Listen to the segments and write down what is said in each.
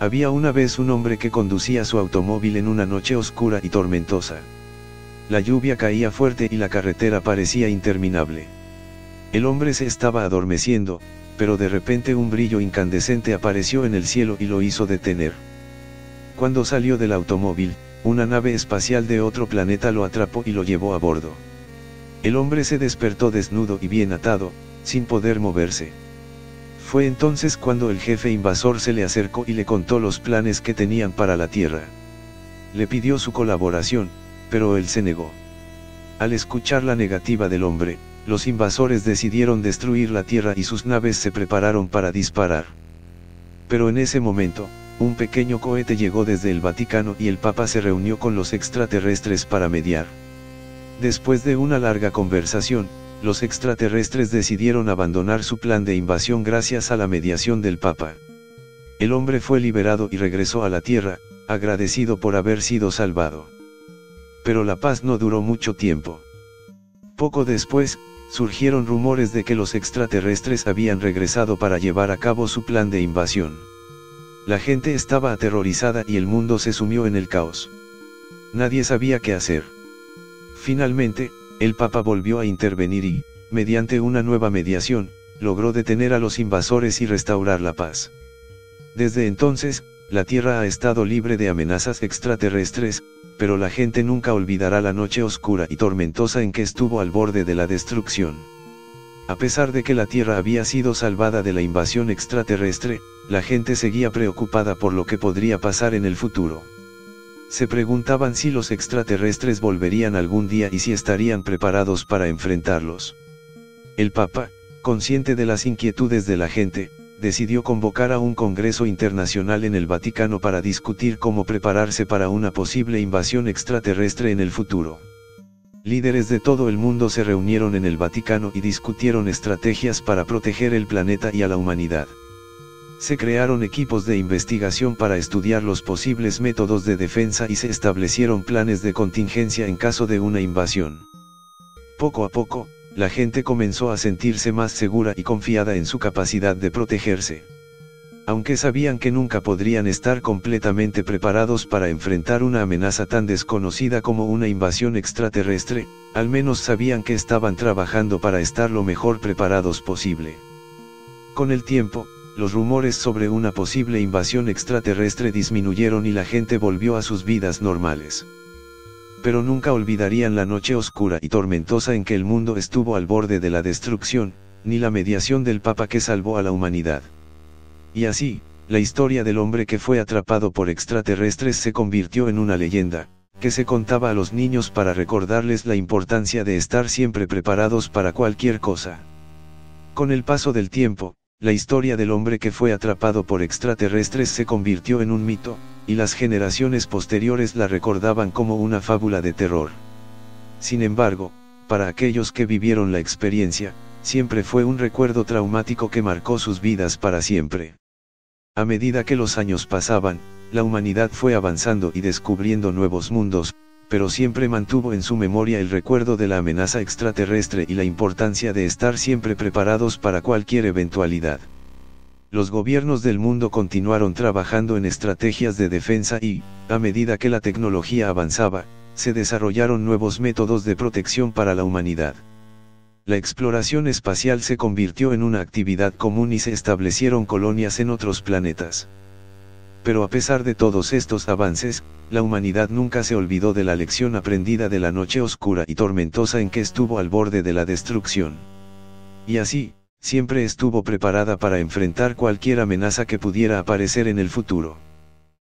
Había una vez un hombre que conducía su automóvil en una noche oscura y tormentosa. La lluvia caía fuerte y la carretera parecía interminable. El hombre se estaba adormeciendo, pero de repente un brillo incandescente apareció en el cielo y lo hizo detener. Cuando salió del automóvil, una nave espacial de otro planeta lo atrapó y lo llevó a bordo. El hombre se despertó desnudo y bien atado, sin poder moverse. Fue entonces cuando el jefe invasor se le acercó y le contó los planes que tenían para la Tierra. Le pidió su colaboración, pero él se negó. Al escuchar la negativa del hombre, los invasores decidieron destruir la Tierra y sus naves se prepararon para disparar. Pero en ese momento, un pequeño cohete llegó desde el Vaticano y el Papa se reunió con los extraterrestres para mediar. Después de una larga conversación, los extraterrestres decidieron abandonar su plan de invasión gracias a la mediación del Papa. El hombre fue liberado y regresó a la Tierra, agradecido por haber sido salvado. Pero la paz no duró mucho tiempo. Poco después, surgieron rumores de que los extraterrestres habían regresado para llevar a cabo su plan de invasión. La gente estaba aterrorizada y el mundo se sumió en el caos. Nadie sabía qué hacer. Finalmente, el Papa volvió a intervenir y, mediante una nueva mediación, logró detener a los invasores y restaurar la paz. Desde entonces, la Tierra ha estado libre de amenazas extraterrestres, pero la gente nunca olvidará la noche oscura y tormentosa en que estuvo al borde de la destrucción. A pesar de que la Tierra había sido salvada de la invasión extraterrestre, la gente seguía preocupada por lo que podría pasar en el futuro. Se preguntaban si los extraterrestres volverían algún día y si estarían preparados para enfrentarlos. El Papa, consciente de las inquietudes de la gente, decidió convocar a un Congreso Internacional en el Vaticano para discutir cómo prepararse para una posible invasión extraterrestre en el futuro. Líderes de todo el mundo se reunieron en el Vaticano y discutieron estrategias para proteger el planeta y a la humanidad. Se crearon equipos de investigación para estudiar los posibles métodos de defensa y se establecieron planes de contingencia en caso de una invasión. Poco a poco, la gente comenzó a sentirse más segura y confiada en su capacidad de protegerse. Aunque sabían que nunca podrían estar completamente preparados para enfrentar una amenaza tan desconocida como una invasión extraterrestre, al menos sabían que estaban trabajando para estar lo mejor preparados posible. Con el tiempo, los rumores sobre una posible invasión extraterrestre disminuyeron y la gente volvió a sus vidas normales. Pero nunca olvidarían la noche oscura y tormentosa en que el mundo estuvo al borde de la destrucción, ni la mediación del Papa que salvó a la humanidad. Y así, la historia del hombre que fue atrapado por extraterrestres se convirtió en una leyenda, que se contaba a los niños para recordarles la importancia de estar siempre preparados para cualquier cosa. Con el paso del tiempo, la historia del hombre que fue atrapado por extraterrestres se convirtió en un mito, y las generaciones posteriores la recordaban como una fábula de terror. Sin embargo, para aquellos que vivieron la experiencia, siempre fue un recuerdo traumático que marcó sus vidas para siempre. A medida que los años pasaban, la humanidad fue avanzando y descubriendo nuevos mundos, pero siempre mantuvo en su memoria el recuerdo de la amenaza extraterrestre y la importancia de estar siempre preparados para cualquier eventualidad. Los gobiernos del mundo continuaron trabajando en estrategias de defensa y, a medida que la tecnología avanzaba, se desarrollaron nuevos métodos de protección para la humanidad. La exploración espacial se convirtió en una actividad común y se establecieron colonias en otros planetas. Pero a pesar de todos estos avances, la humanidad nunca se olvidó de la lección aprendida de la noche oscura y tormentosa en que estuvo al borde de la destrucción. Y así, siempre estuvo preparada para enfrentar cualquier amenaza que pudiera aparecer en el futuro.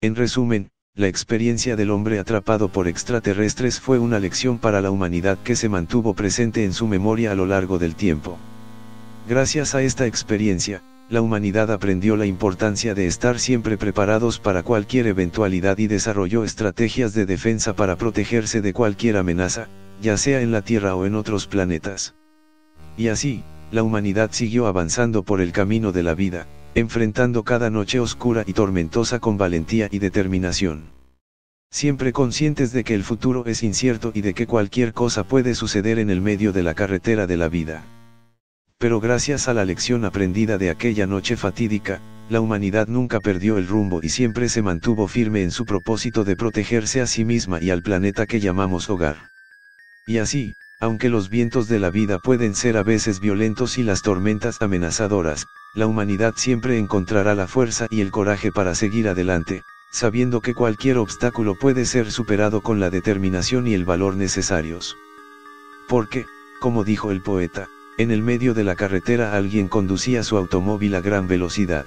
En resumen, la experiencia del hombre atrapado por extraterrestres fue una lección para la humanidad que se mantuvo presente en su memoria a lo largo del tiempo. Gracias a esta experiencia, la humanidad aprendió la importancia de estar siempre preparados para cualquier eventualidad y desarrolló estrategias de defensa para protegerse de cualquier amenaza, ya sea en la Tierra o en otros planetas. Y así, la humanidad siguió avanzando por el camino de la vida, enfrentando cada noche oscura y tormentosa con valentía y determinación. Siempre conscientes de que el futuro es incierto y de que cualquier cosa puede suceder en el medio de la carretera de la vida. Pero gracias a la lección aprendida de aquella noche fatídica, la humanidad nunca perdió el rumbo y siempre se mantuvo firme en su propósito de protegerse a sí misma y al planeta que llamamos hogar. Y así, aunque los vientos de la vida pueden ser a veces violentos y las tormentas amenazadoras, la humanidad siempre encontrará la fuerza y el coraje para seguir adelante, sabiendo que cualquier obstáculo puede ser superado con la determinación y el valor necesarios. Porque, como dijo el poeta, en el medio de la carretera alguien conducía su automóvil a gran velocidad.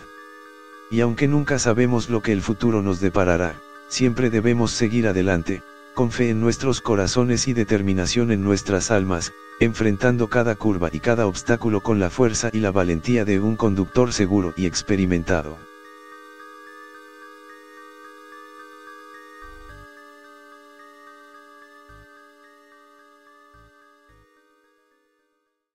Y aunque nunca sabemos lo que el futuro nos deparará, siempre debemos seguir adelante, con fe en nuestros corazones y determinación en nuestras almas, enfrentando cada curva y cada obstáculo con la fuerza y la valentía de un conductor seguro y experimentado.